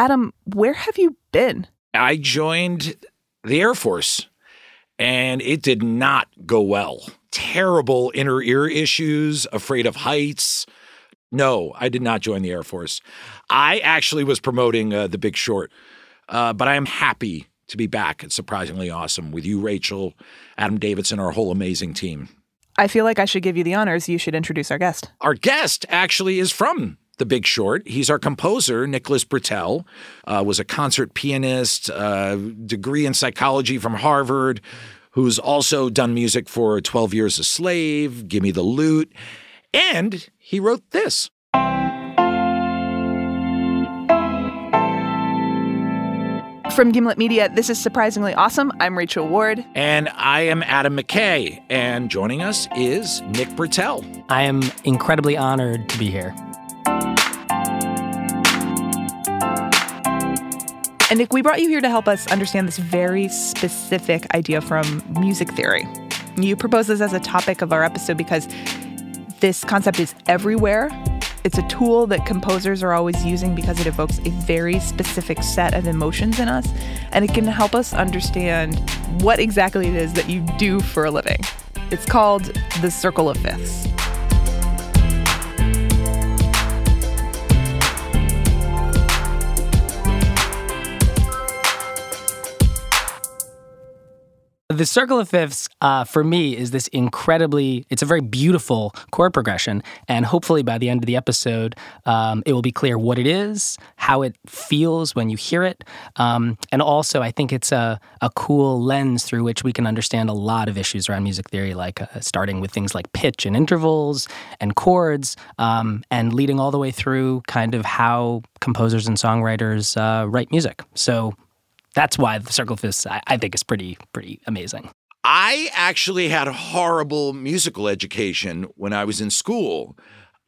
Adam, where have you been? I joined the Air Force and it did not go well. Terrible inner ear issues, afraid of heights. No, I did not join the Air Force. I actually was promoting uh, The Big Short, uh, but I am happy to be back. It's surprisingly awesome with you, Rachel, Adam Davidson, our whole amazing team. I feel like I should give you the honors. You should introduce our guest. Our guest actually is from the Big Short. He's our composer, Nicholas Britell, uh, was a concert pianist, uh, degree in psychology from Harvard, who's also done music for 12 Years a Slave, Gimme the Loot, and he wrote this. From Gimlet Media, this is surprisingly awesome. I'm Rachel Ward. And I am Adam McKay. And joining us is Nick Britell. I am incredibly honored to be here. And Nick, we brought you here to help us understand this very specific idea from music theory. You propose this as a topic of our episode because this concept is everywhere. It's a tool that composers are always using because it evokes a very specific set of emotions in us, and it can help us understand what exactly it is that you do for a living. It's called the circle of fifths. The circle of fifths, uh, for me, is this incredibly, it's a very beautiful chord progression. And hopefully by the end of the episode, um, it will be clear what it is, how it feels when you hear it. Um, and also, I think it's a, a cool lens through which we can understand a lot of issues around music theory, like uh, starting with things like pitch and intervals and chords, um, and leading all the way through kind of how composers and songwriters uh, write music. So that's why the circle of I, I think is pretty pretty amazing. I actually had a horrible musical education when I was in school.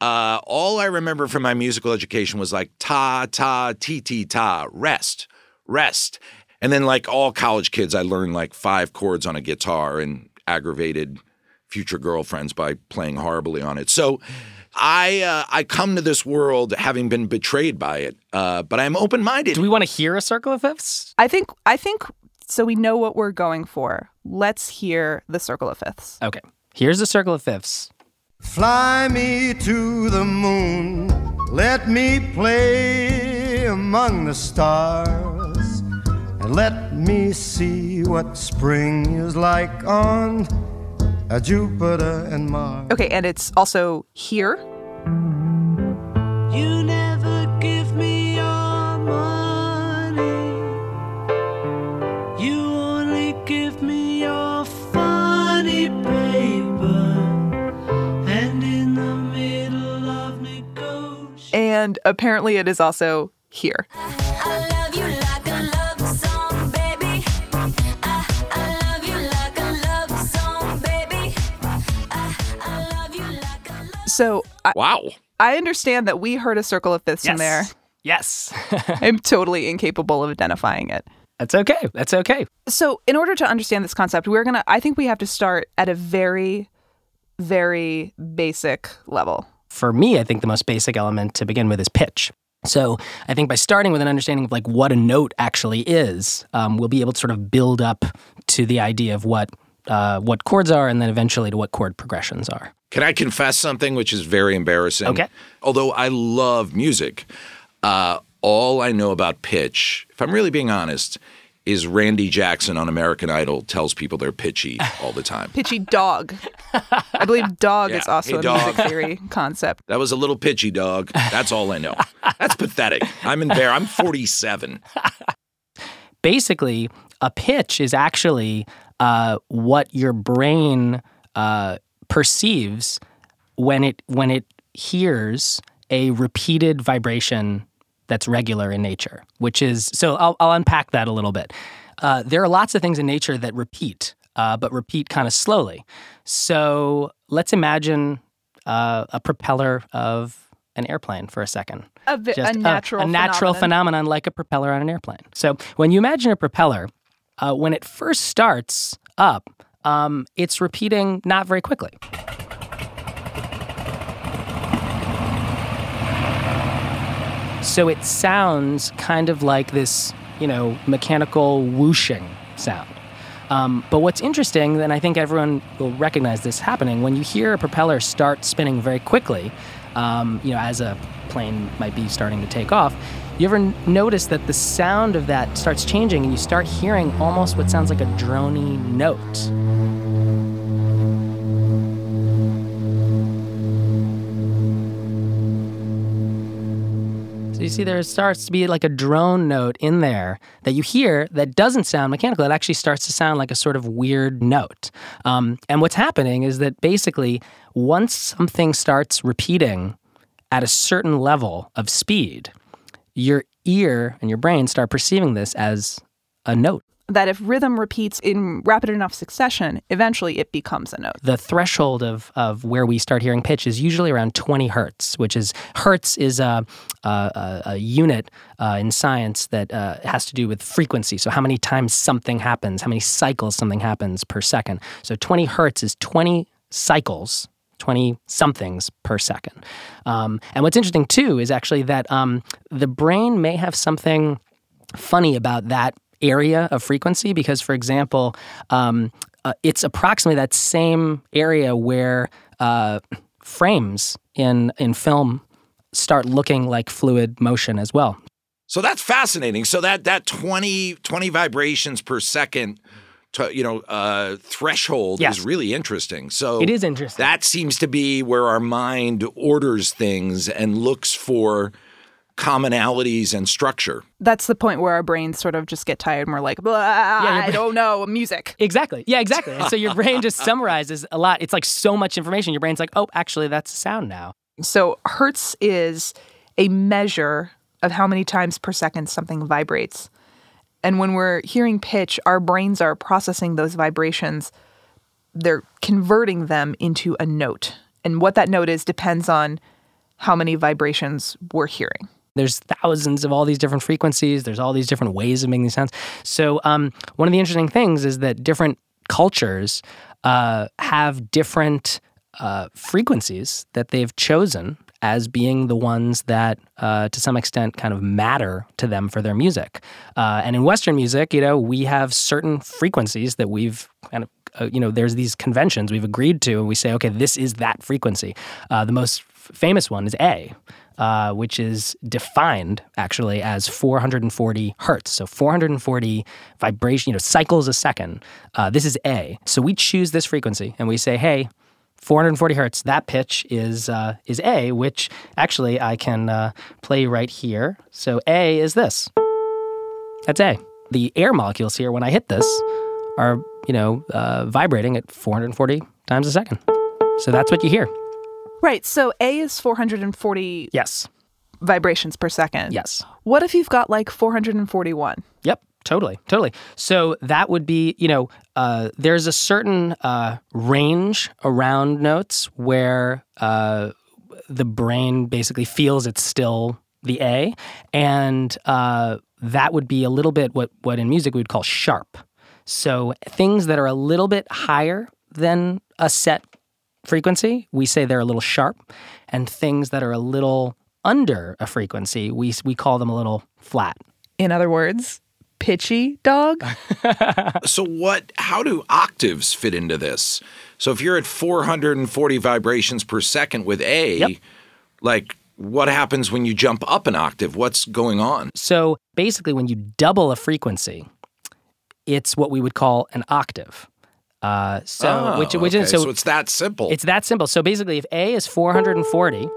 Uh, all I remember from my musical education was like ta ta ti ti ta rest rest, and then like all college kids, I learned like five chords on a guitar and aggravated future girlfriends by playing horribly on it. So I uh, I come to this world having been betrayed by it, uh, but I'm open minded. Do we want to hear a circle of fifths? I think I think so. We know what we're going for. Let's hear the circle of fifths. Okay, here's the circle of fifths. Fly me to the moon, let me play among the stars, and let me see what spring is like on a Jupiter and Mars. Okay, and it's also here. You never give me your money. You only give me your funny paper. And in the middle of negotiation. And apparently it is also here. So I, wow. I understand that we heard a circle of fifths in there. Yes. I'm totally incapable of identifying it. That's okay. That's okay. So, in order to understand this concept, we're going to, I think we have to start at a very, very basic level. For me, I think the most basic element to begin with is pitch. So I think by starting with an understanding of like what a note actually is, um, we'll be able to sort of build up to the idea of what uh, what chords are, and then eventually to what chord progressions are. Can I confess something which is very embarrassing? Okay. Although I love music, uh, all I know about pitch, if I'm really being honest, is Randy Jackson on American Idol tells people they're pitchy all the time. Pitchy dog. I believe dog is also Hey, a dog. music theory concept. That was a little pitchy, dog. That's all I know. That's pathetic. I'm embarrassed. I'm 47. Basically, a pitch is actually uh, what your brain uh, perceives when it when it hears a repeated vibration that's regular in nature. Which is so. I'll, I'll unpack that a little bit. Uh, there are lots of things in nature that repeat, uh, but repeat kind of slowly. So let's imagine uh, a propeller of an airplane for a second. A, vi- a natural a, natural phenomenon. phenomenon like a propeller on an airplane. So when you imagine a propeller, uh, when it first starts up, um, it's repeating not very quickly. So it sounds kind of like this, you know, mechanical whooshing sound. Um, but what's interesting, and I think everyone will recognize this happening, when you hear a propeller start spinning very quickly, um, you know, as a plane might be starting to take off, you ever notice that the sound of that starts changing and you start hearing almost what sounds like a drony note? So you see, there starts to be like a drone note in there that you hear that doesn't sound mechanical. It actually starts to sound like a sort of weird note. Um, and what's happening is that basically, once something starts repeating at a certain level of speed, your ear and your brain start perceiving this as a note. That if rhythm repeats in rapid enough succession, eventually it becomes a note. the threshold of, of where we start hearing pitch is usually around 20 hertz, which is hertz is a, a, a, unit uh, in science that uh, has to do with frequency. So how many times something happens, how many cycles something happens per second. So 20 hertz is 20 cycles. 20 somethings per second. Um, and what's interesting too is actually that um, the brain may have something funny about that area of frequency because, for example, um, uh, it's approximately that same area where uh, frames in in film start looking like fluid motion as well. So that's fascinating. So that that 20, 20 vibrations per second, to, you know, uh, threshold Yes. is really interesting. So It is interesting. That seems to be where our mind orders things and looks for commonalities and structure. That's the point where our brains sort of just get tired and we're like, Blah, your I brain- don't know, music. Exactly. Yeah, exactly. And so your brain just summarizes a lot. It's like so much information. Your brain's like, oh, actually, that's a sound now. So hertz is a measure of how many times per second something vibrates. And when we're hearing pitch, our brains are processing those vibrations. They're converting them into a note. And what that note is depends on how many vibrations we're hearing. There's thousands of all these different frequencies. There's all these different ways of making these sounds. So um, one of the interesting things is that different cultures uh, have different uh, frequencies that they've chosen as being the ones that, uh, to some extent, kind of matter to them for their music. Uh, and in Western music, you know, we have certain frequencies that we've kind of uh, you know, there's these conventions we've agreed to, and we say, okay, this is that frequency. Uh, the most f- famous one is A, uh, which is defined actually as 440 hertz. So 440 vibration, you know, cycles a second. Uh, this is A. So we choose this frequency, and we say, hey. 440 hertz. That pitch is uh, is A, which actually I can uh, play right here. So A is this. That's A. The air molecules here, when I hit this, are you know uh, vibrating at 440 times a second. So that's what you hear. Right. So A is 440 Yes. vibrations per second. Yes. What if you've got like 441? Yep. Totally. Totally. So that would be, you know, uh, there's a certain uh, range around notes where uh, the brain basically feels it's still the A, and uh, that would be a little bit what what in music we would call sharp. So things that are a little bit higher than a set frequency, we say they're a little sharp, and things that are a little under a frequency, we we call them a little flat. In other words, pitchy dog? So what how do octaves fit into this? So if you're at 440 vibrations per second with A, Yep. like what happens when you jump up an octave? What's going on? So basically, when you double a frequency, it's what we would call an octave. Uh, so Oh, which which okay. is so, so it's that simple. it's that simple. So basically, if A is 440,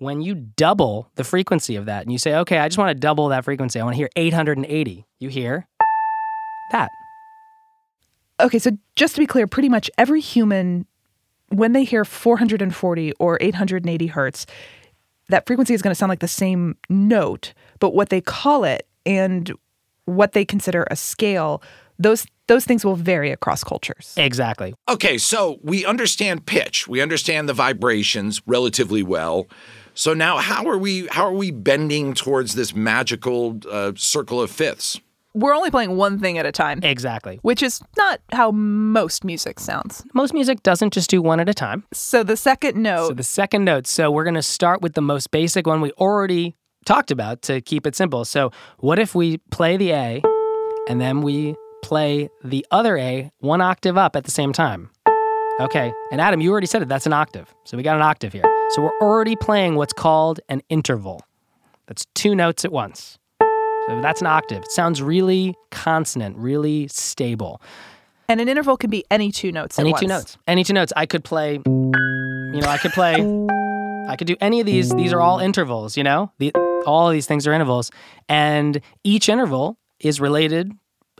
when you double the frequency of that, and you say, okay, I just want to double that frequency, I want to hear 880. You hear that. Okay, so just to be clear, pretty much every human, when they hear 440 or 880 hertz, that frequency is going to sound like the same note, but what they call it and what they consider a scale, those those things will vary across cultures. Exactly. Okay, so we understand pitch. We understand the vibrations relatively well. So now how are we how are we bending towards this magical uh, circle of fifths? We're only playing one thing at a time, Exactly. which is not how most music sounds. Most music doesn't just do one at a time. So the second note. So the second note. So we're going to start with the most basic one we already talked about to keep it simple. So, what if we play the A and then we play the other A one octave up at the same time? Okay. And Adam, you already said it. That's an octave. So, we got an octave here. So, we're already playing what's called an interval. That's two notes at once. So, that's an octave. It sounds really consonant, really stable. And an interval can be any two notes. at once. Any two notes. Any two notes. I could play, you know, I could play, I could do any of these. These are all intervals, you know? The, all of these things are intervals. And each interval is related.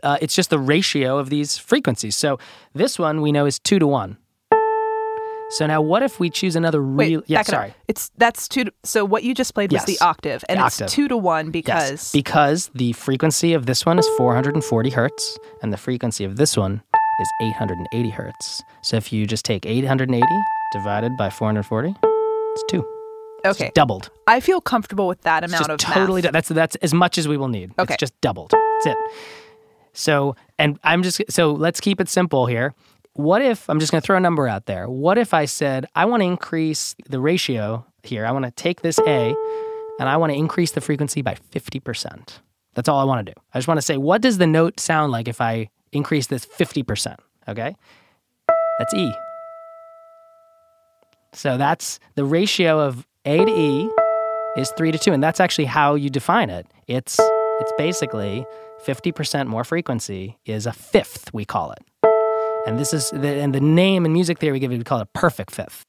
Uh, it's just the ratio of these frequencies. So this one we know is two to one. So now what if we choose another real. Yeah, back it up. sorry. It's that's two. To, so what you just played was Yes. the octave, and The it's two to one Yes, because because the frequency of this one is 440 hertz, and the frequency of this one is 880 hertz. So if you just take 880 divided by 440, it's two. It's okay. doubled. I feel comfortable with that It's amount just of totally. dou- that's that's as much as we will need. Okay. It's just doubled. That's it. So and I'm just so let's keep it simple here. What if I'm just going to throw a number out there? What if I said I want to increase the ratio here? I want to take this A and I want to increase the frequency by 50%. That's all I want to do. I just want to say what does the note sound like if I increase this 50%, okay? That's E. So that's the ratio of A to E is 3 to 2 and that's actually how you define it. It's it's basically 50% more frequency is a fifth we call it. And this is the, and the name in music theory we give it we call it a perfect fifth.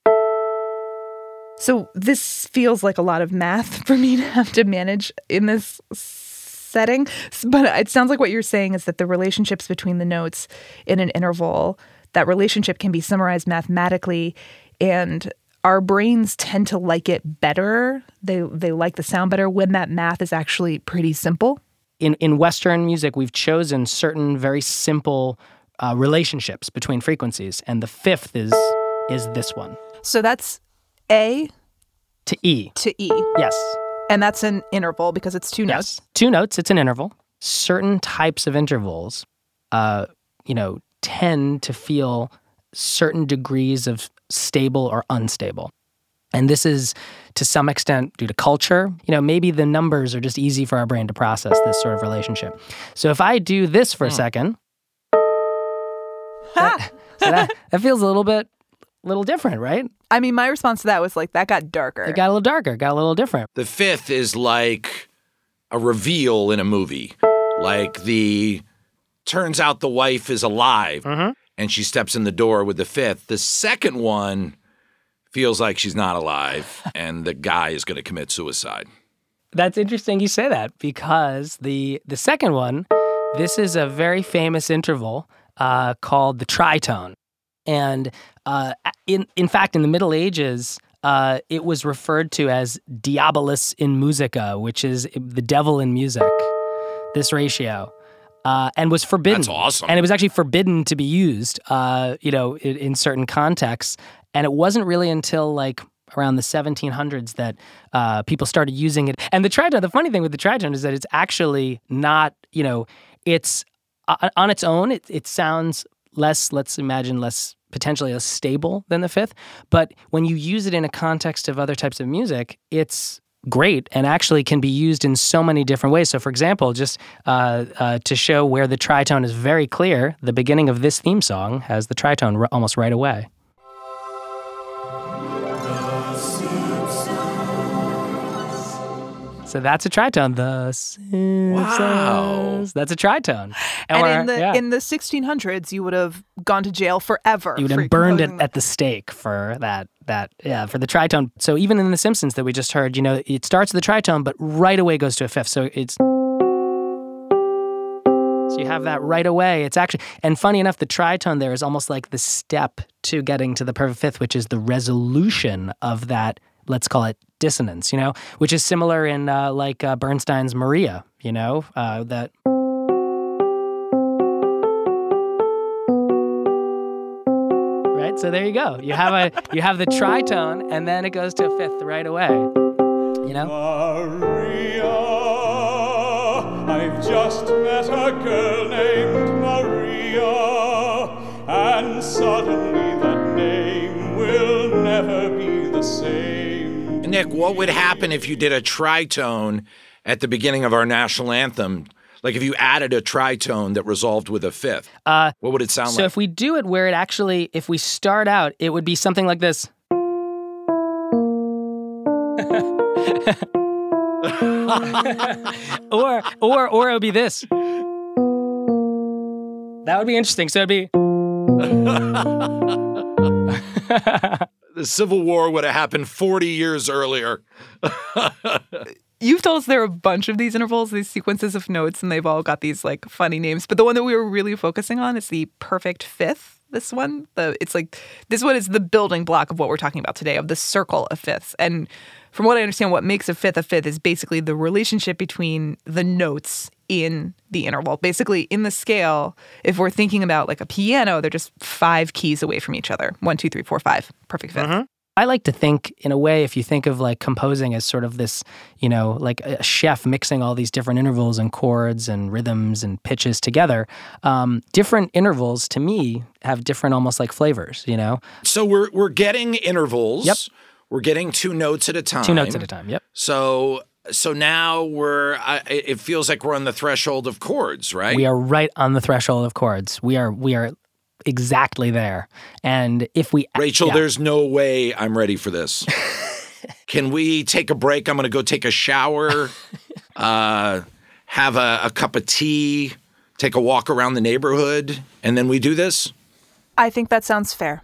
So this feels like a lot of math for me to have to manage in this setting. But it sounds like what you're saying is that the relationships between the notes in an interval, that relationship can be summarized mathematically and our brains tend to like it better. They they like the sound better when that math is actually pretty simple. in in Western music, we've chosen certain very simple uh, relationships between frequencies, and the fifth is is this one So that's A to E. to E. Yes, And that's an interval because it's two notes. yes, two notes. It's an interval. Certain types of intervals, uh, you know, tend to feel certain degrees of stable or unstable. And this is to some extent due to culture. You know, maybe the numbers are just easy for our brain to process this sort of relationship. So if I do this for a second, Ha! So that, that feels a little bit, little different, right? I mean, my response to that was like that got darker. It got a little darker, got a little different. The fifth is like a reveal in a movie. Like the turns out the wife is alive mm-hmm. and she steps in the door with the fifth. The second one feels like she's not alive and the guy is going to commit suicide. That's interesting you say that because the the second one, this is a very famous interval uh, called the tritone, and uh, in in fact, in the Middle Ages, uh, it was referred to as diabolus in musica, which is the devil in music. This ratio. Uh, and was forbidden. That's awesome. And it was actually forbidden to be used, uh, you know, in, in certain contexts. And it wasn't really until like around the 1700s that uh, people started using it. And the tritone, the funny thing with the tritone is that it's actually not, you know, it's on its own, it, it sounds less, let's imagine, less potentially less stable than the fifth. But when you use it in a context of other types of music, it's great and actually can be used in so many different ways. So, for example, just uh, uh, to show where the tritone is very clear, the beginning of this theme song has the tritone r- almost right away. So that's a tritone. The Simpsons. That's a tritone. and we're- in the yeah. in the 1600s, you would have gone to jail forever. you would have burned it at the stake for that that yeah for the tritone so even in the simpsons that we just heard you know it starts with the tritone but right away goes to a fifth so it's so you have that right away it's actually and funny enough the tritone there is almost like the step to getting to the perfect fifth which is the resolution of that let's call it dissonance you know which is similar in uh, like uh, bernstein's maria you know uh, that right? So there you go. You have a you have the tritone, and then it goes to a fifth right away. You know, Maria, I've just met a girl named Maria, and suddenly that name will never be the same. Nick, what would happen if you did a tritone at the beginning of our national anthem? Like if you added a tritone that resolved with a fifth, Uh, what would it sound so like? So if we do it where it actually, if we start out, it would be something like this. or or or it would be this. That would be interesting. So it'd be the Civil War would have happened 40 years earlier. You've told us there are a bunch of these intervals, these sequences of notes, and they've all got these like funny names. But the one that we were really focusing on is the perfect fifth. This one, the it's like this one is the building block of what we're talking about today, of the circle of fifths. And from what I understand, what makes a fifth a fifth is basically the relationship between the notes in the interval. Basically, in the scale, if we're thinking about like a piano, they're just five keys away from each other. One, two, three, four, five. Perfect 5th I like to think, in a way, if you think of like composing as sort of this, you know, like a chef mixing all these different intervals and chords and rhythms and pitches together, um, different intervals to me have different almost like flavors, you know? So we're we're getting intervals. Yep. We're getting two notes at a time. Two notes at a time. Yep. So so now we're I, it it feels like we're on the threshold of chords, right? We are right on the threshold of chords. We are, we are exactly there. And if we, Rachel, yeah. there's no way I'm ready for this. Can we take a break? I'm going to go take a shower, uh, have a, a cup of tea, take a walk around the neighborhood, and then we do this? I think that sounds fair.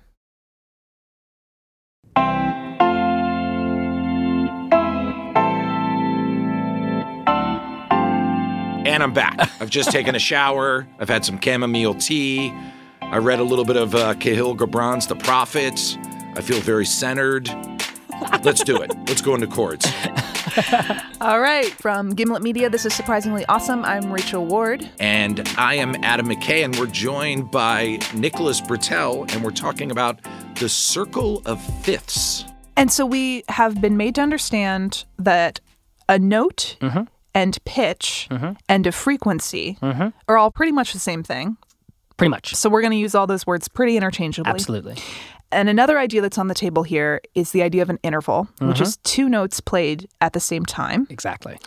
And I'm back. I've just taken a shower. I've had some chamomile tea. I read a little bit of uh, Kahlil Gibran's The Prophets. I feel very centered. Let's do it. Let's go into chords. All right, from Gimlet Media, this is Surprisingly Awesome. I'm Rachel Ward. And I am Adam McKay, and we're joined by Nicholas Britell, and we're talking about the circle of fifths. And so we have been made to understand that a note and pitch mm-hmm. and a frequency mm-hmm. are all pretty much the same thing. pretty much. So we're going to use all those words pretty interchangeably. Absolutely. And another idea that's on the table here is the idea of an interval, which is mm-hmm. two notes played at the same time. Exactly.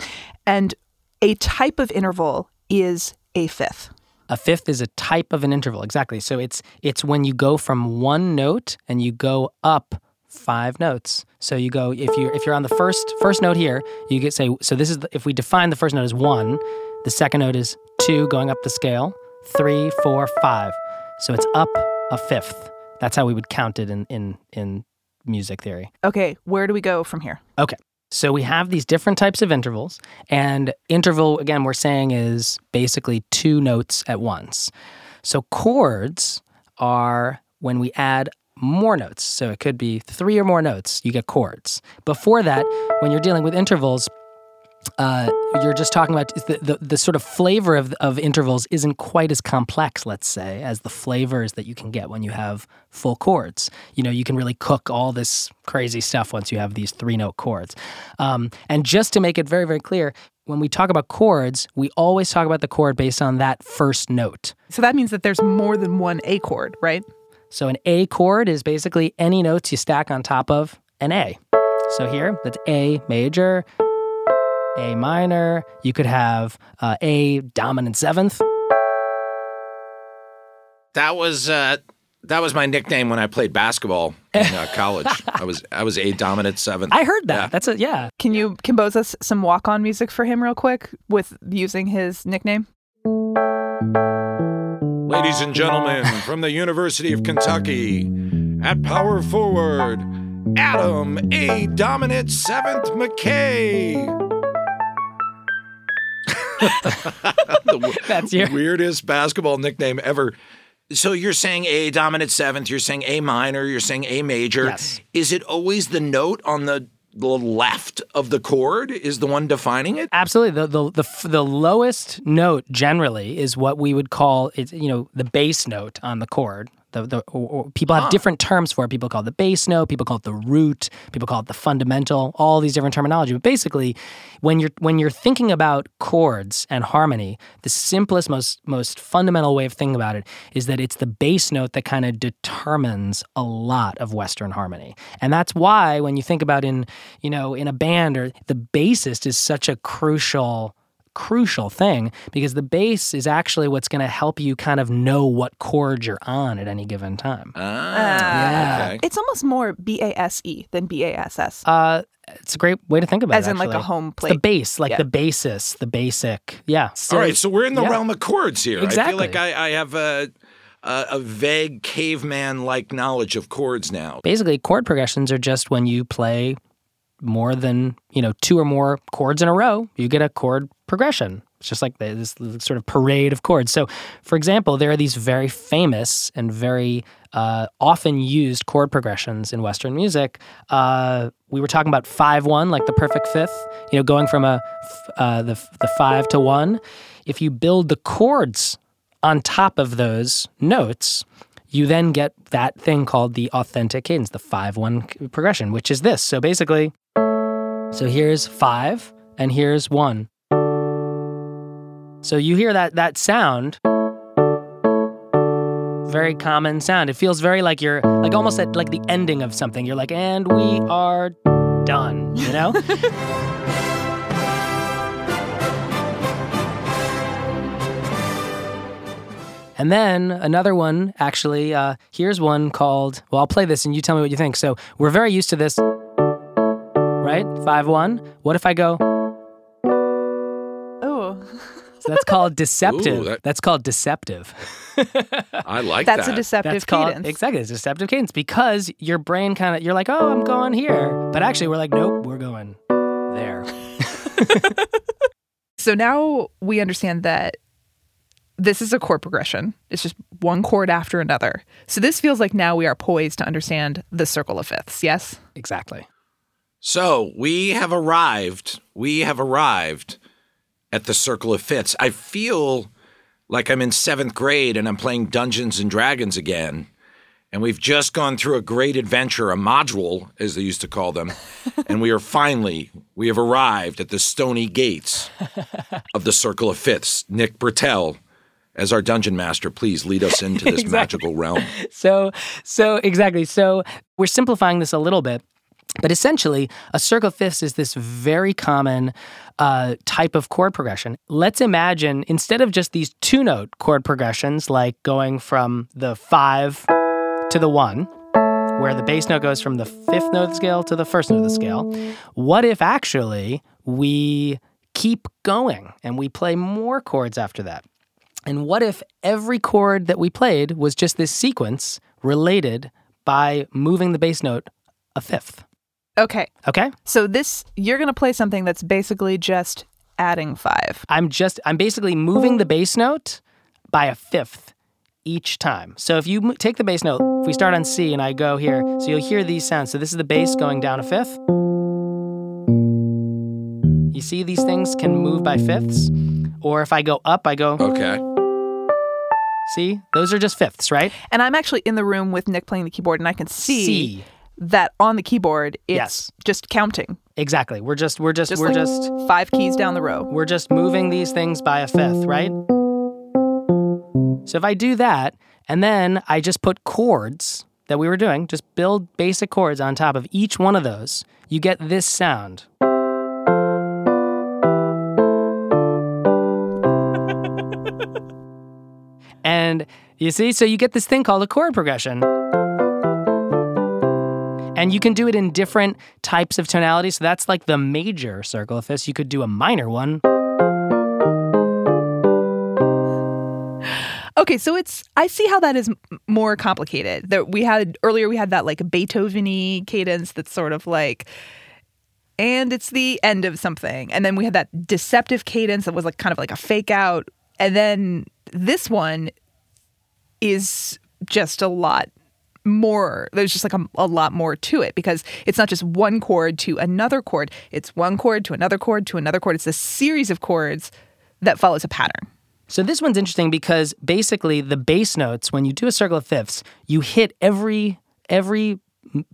And a type of interval is a fifth. A fifth is a type of an interval. Exactly. So it's it's when you go from one note and you go up five notes. So you go if you if you're on the first first note here, you get say so this is the, if we define the first note as 1, the second note is 2 going up the scale, three, four, five. So it's up a fifth. That's how we would count it in in in music theory. Okay, where do we go from here? Okay. So we have these different types of intervals, and interval, again, we're saying is basically two notes at once. So chords are when we add more notes. So it could be three or more notes, you get chords. Before that, when you're dealing with intervals, uh, you're just talking about the, the, the sort of flavor of, of intervals isn't quite as complex, let's say, as the flavors that you can get when you have full chords. You know, you can really cook all this crazy stuff once you have these three note chords. Um, and just to make it very, very clear, when we talk about chords, we always talk about the chord based on that first note. So that means that there's more than one A chord, right? So an A chord is basically any notes you stack on top of an A. So here, that's A major, A minor. You could have uh, A dominant seventh. That was uh, that was my nickname when I played basketball in uh, college. I was I was a dominant seventh. I heard that. Yeah. That's a yeah. Can you compose us some walk on music for him real quick with using his nickname? Ladies and gentlemen, from the University of Kentucky, at power forward, Adam A. Dominant Seventh McKay. the w- That's your weirdest basketball nickname ever. So you're saying A dominant seventh, you're saying A minor, you're saying A major. Yes. Is it always the note on the, the left of the chord is the one defining it? Absolutely. The, the the the lowest note generally is what we would call it. You know, the bass note on the chord. The, the or, or people have different terms for it. People call it the bass note. People call it the root. People call it the fundamental. All these different terminology. But basically, when you're when you're thinking about chords and harmony, the simplest, most most fundamental way of thinking about it is that it's the bass note that kind of determines a lot of Western harmony, and that's why when you think about in you know in a band or the bassist is such a crucial crucial thing because the bass is actually what's going to help you kind of know what chord you're on at any given time. Ah, Yeah. okay. It's almost more B A S E than B A S S. Uh, it's a great way to think about As it. in, like, a actually. home It's the plate. bass, like Yeah. the basis, the basic. Yeah. All right, so we're in the yeah. realm of chords here. Exactly. I feel like I, I have a, a, a vague caveman-like knowledge of chords now. basically chord progressions are just when you play more than you know two or more chords in a row you get a chord progression. It's just like this sort of parade of chords. So for example there are these very famous and very uh, often used chord progressions in western music. Uh, we were talking about 5-1 like the perfect fifth you know going from a uh, the, the 5 to 1 if you build the chords on top of those notes, you then get that thing called the authentic cadence, the 5 1 progression, which is this. So basically, so here's 5 and here's 1. So you hear that that sound very common sound. It feels very like you're like almost at like the ending of something. You're like, and we are done, you know? And then another one, actually, uh, here's one called, well, I'll play this and you tell me what you think. So we're very used to this, right? 5 1. What if I go, Oh, so that's called deceptive. Ooh, that- That's called deceptive. I like that's that. That's a deceptive That's called, cadence. exactly, it's deceptive cadence because your brain kind of, you're like, oh, I'm going here. But actually, we're like, nope, we're going there. So now we understand that this is a chord progression. It's just one chord after another. So this feels like now we are poised to understand the circle of fifths. Yes. Exactly. So we have arrived. We have arrived at the Circle of Fifths. I feel like I'm in seventh grade and I'm playing Dungeons and Dragons again. And we've just gone through a great adventure, a module, as they used to call them. and we are finally, we have arrived at the stony gates of the Circle of Fifths. Nick Britell, as our dungeon master, please lead us into this magical realm. So, so exactly. So we're simplifying this a little bit, but essentially, a circle fifths is this very common uh, type of chord progression. Let's imagine instead of just these two note chord progressions, like going from the five to the one, where the bass note goes from the fifth note of the scale to the first note of the scale, what if actually we keep going and we play more chords after that? And what if every chord that we played was just this sequence related by moving the bass note a fifth? Okay. Okay? So this you're going to play something that's basically just adding 5. I'm just, I'm basically moving the oh. bass note by a fifth each time. So if you mo- take the bass note, if we start on C and I go here, so you'll hear these sounds. So this is the bass going down a fifth. You see these things can move by fifths? Or if I go up, I go, Okay. see? Those are just fifths, right? And I'm actually in the room with Nick playing the keyboard and I can see C. that on the keyboard it's Yes. just counting. Exactly. We're just, we're just, Just we're like just, 5 keys down the row. we're just moving these things by a fifth, right? So if I do that, and then I just put chords that we were doing, just build basic chords on top of each one of those, you get this sound. and you see, so you get this thing called a chord progression. And you can do it in different types of tonalities. So that's like the major circle of fifths. You could do a minor one. Okay, so it's I see how that is more complicated. That we had earlier we had that like Beethoven-y cadence that's sort of like and it's the end of something. And then we had that deceptive cadence that was like kind of like a fake out. And then this one is just a lot more there's just like a, a lot more to it because it's not just one chord to another chord it's one chord to another chord to another chord it's a series of chords that follows a pattern So this one's interesting because basically the bass notes, when you do a circle of fifths, you hit every every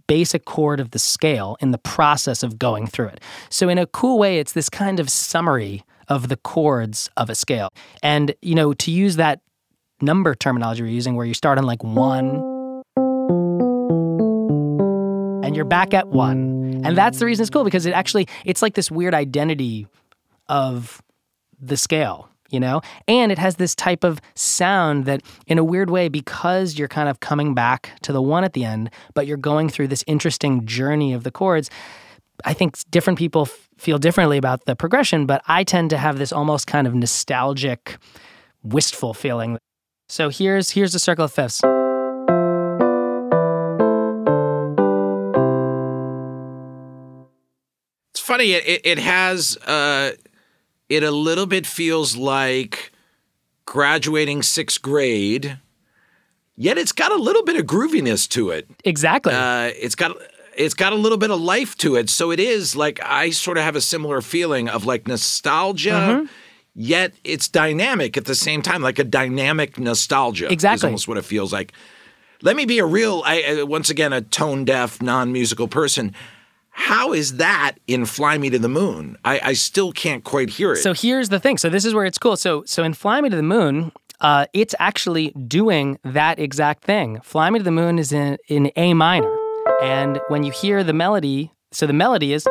basic chord of the scale in the process of going through it. So in a cool way, it's this kind of summary of the chords of a scale. And you know, to use that number terminology we're using, where you start on like one and you're back at one. And that's the reason it's cool because it actually it's like this weird identity of the scale, you know? And it has this type of sound that in a weird way because you're kind of coming back to the one at the end, but you're going through this interesting journey of the chords. I think different people f- feel differently about the progression, but I tend to have this almost kind of nostalgic, wistful feeling. So here's here's the circle of fifths. Funny. It it, it has uh, it a little bit feels like graduating sixth grade, yet it's got a little bit of grooviness to it. Exactly. Uh, it's got it's got a little bit of life to it. So it is like I sort of have a similar feeling of like nostalgia. Mm-hmm. Yet it's dynamic at the same time, like a dynamic nostalgia. Exactly, Is almost what it feels like. Let me be a real, I, once again, a tone deaf, non musical person. How is that in Fly Me to the Moon? I, I still can't quite hear it. So here's the thing. So this is where it's cool. So so in Fly Me to the Moon, uh, it's actually doing that exact thing. Fly Me to the Moon is in in A minor, and when you hear the melody, so the melody is.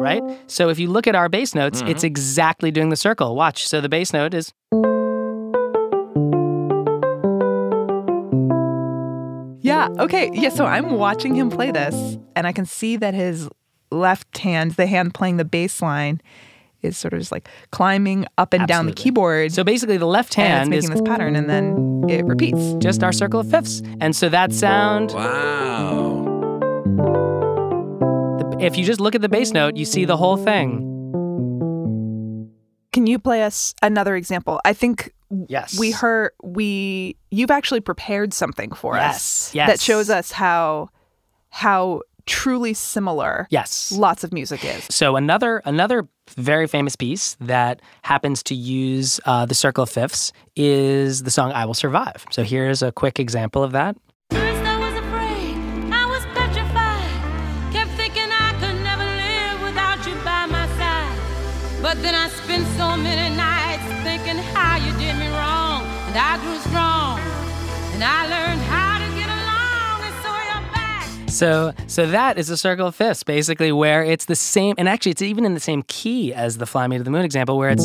Right? So if you look at our bass notes, it's exactly doing the circle. Watch. So the bass note is Okay. Yeah. So I'm watching him play this, and I can see that his left hand, the hand playing the bass line, is sort of just like climbing up and down the keyboard. so basically the left hand making is making this pattern, and then it repeats. just our circle of fifths. And so that sound oh, wow. if you just look at the bass note, you see the whole thing. Can you play us another example? I think Yes. we heard we you've actually prepared something for Yes, us yes. that shows us how how truly similar Yes. lots of music is. So another another very famous piece that happens to use uh, the circle of fifths is the song "I Will Survive." So here's a quick example of that. First I was afraid, I was petrified. Kept thinking I could never live without you by my side. But then I spent so many nights so you're back. So so that is a circle of fifths, basically, where it's the same, and actually it's even in the same key as the "Fly Me to the Moon" example, where it's.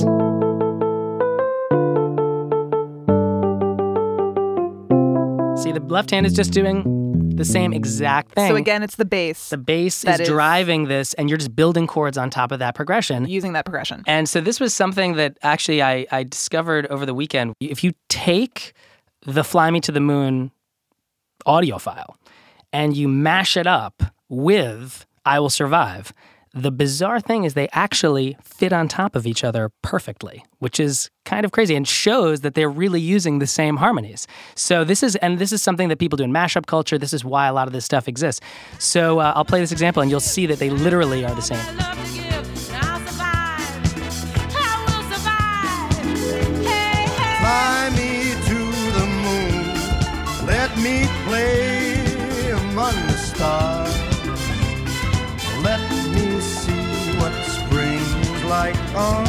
See, the left hand is just doing the same exact thing. So again, it's the bass the bass that is is- driving this, and you're just building chords on top of that progression. using that progression. And so this was something that actually I, I discovered over the weekend. If you take the Fly Me to the Moon audio file and you mash it up with I Will Survive, the bizarre thing is they actually fit on top of each other perfectly, which is kind of crazy and shows that they're really using the same harmonies. So this is and this is something that people do in mashup culture. This is why a lot of this stuff exists. So uh, I'll play this example and you'll see that they literally are the same. Like on.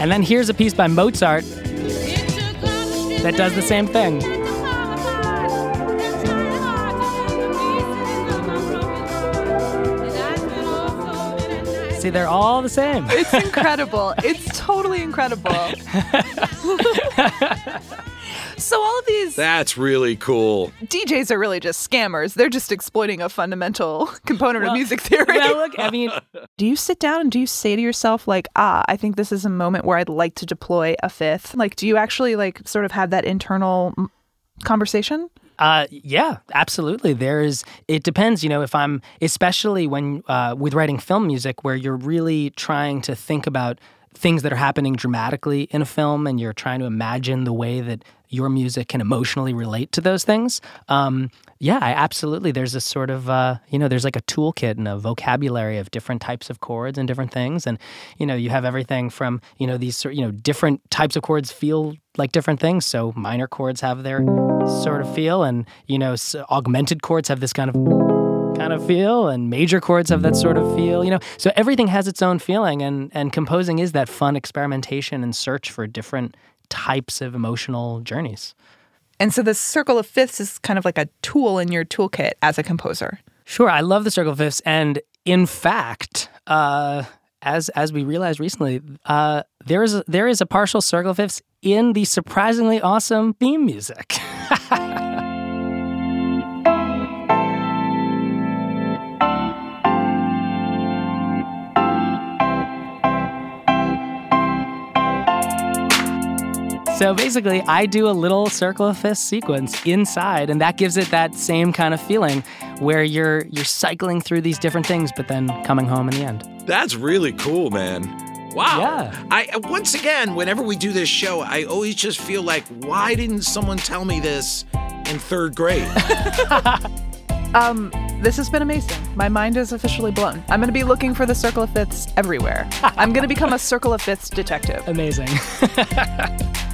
And then here's a piece by Mozart that does the same thing. See, they're all the same. It's incredible. it's totally incredible. so all of these That's really cool. DJs are really just scammers. They're just exploiting a fundamental component of music theory. well, look, I mean, do you sit down and do you say to yourself like, "Ah, I think this is a moment where I'd like to deploy a fifth? Like, do you actually like sort of have that internal conversation? Uh, yeah, absolutely. There is. It depends. You know, if I'm, especially when uh, with writing film music, where you're really trying to think about things that are happening dramatically in a film, and you're trying to imagine the way that your music can emotionally relate to those things. Um, yeah, I absolutely. There's a sort of, uh, you know, there's like a toolkit and a vocabulary of different types of chords and different things. And, you know, you have everything from, you know, these, you know, different types of chords feel like different things. So minor chords have their sort of feel, and, you know, augmented chords have this kind of kind of feel and major chords have that sort of feel you know so everything has its own feeling and and composing is that fun experimentation and search for different types of emotional journeys And so the circle of fifths is kind of like a tool in your toolkit as a composer. Sure, I love the circle of fifths, and in fact, uh, as as we realized recently, uh, there is a, there is a partial circle of fifths in the surprisingly awesome theme music. So basically, I do a little circle of fifths sequence inside, and that gives it that same kind of feeling where you're you're cycling through these different things, but then coming home in the end. That's really cool, man. Wow. Yeah. I once again, whenever we do this show, I always just feel like, why didn't someone tell me this in third grade? Um, this has been amazing. My mind is officially blown. I'm going to be looking for the circle of fifths everywhere. I'm going to become a circle of fifths detective. Amazing.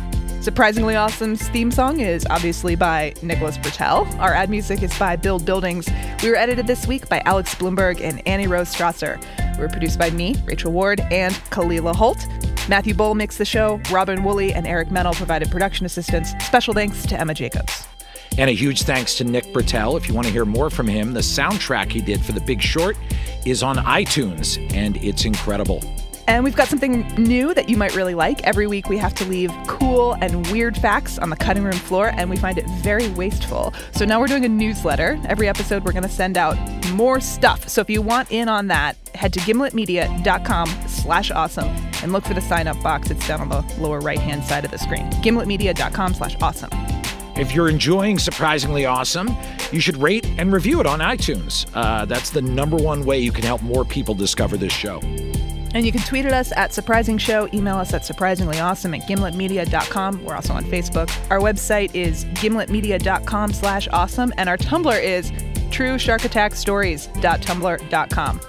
Surprisingly Awesome's theme song is obviously by Nicholas Britell. Our ad music is by Build Buildings. We were edited this week by Alex Blumberg and Annie Rose Strasser. We were produced by me, Rachel Ward, and Kalila Holt. Matthew Boll mixed the show. Robin Woolley and Eric Mennel provided production assistance. Special thanks to Emma Jacobs. and a huge thanks to Nick Britell. If you want to hear more from him, the soundtrack he did for The Big Short is on iTunes, and it's incredible. And we've got something new that you might really like. Every week we have to leave cool and weird facts on the cutting room floor, and we find it very wasteful. So now we're doing a newsletter. Every episode we're going to send out more stuff. So if you want in on that, head to gimletmedia.com slash awesome and look for the sign up box. It's down on the lower right hand side of the screen. gimletmedia.com slash awesome. If you're enjoying Surprisingly Awesome, you should rate and review it on iTunes. Uh, that's the number one way you can help more people discover this show. And you can tweet at us at Surprising Show, email us at surprisinglyawesome at gimletmedia.com. We're also on Facebook. Our website is gimletmedia.com slash awesome, and our Tumblr is truesharkattackstories.tumblr.com.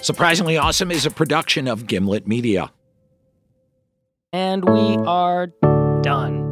Surprisingly Awesome is a production of Gimlet Media. and we are done.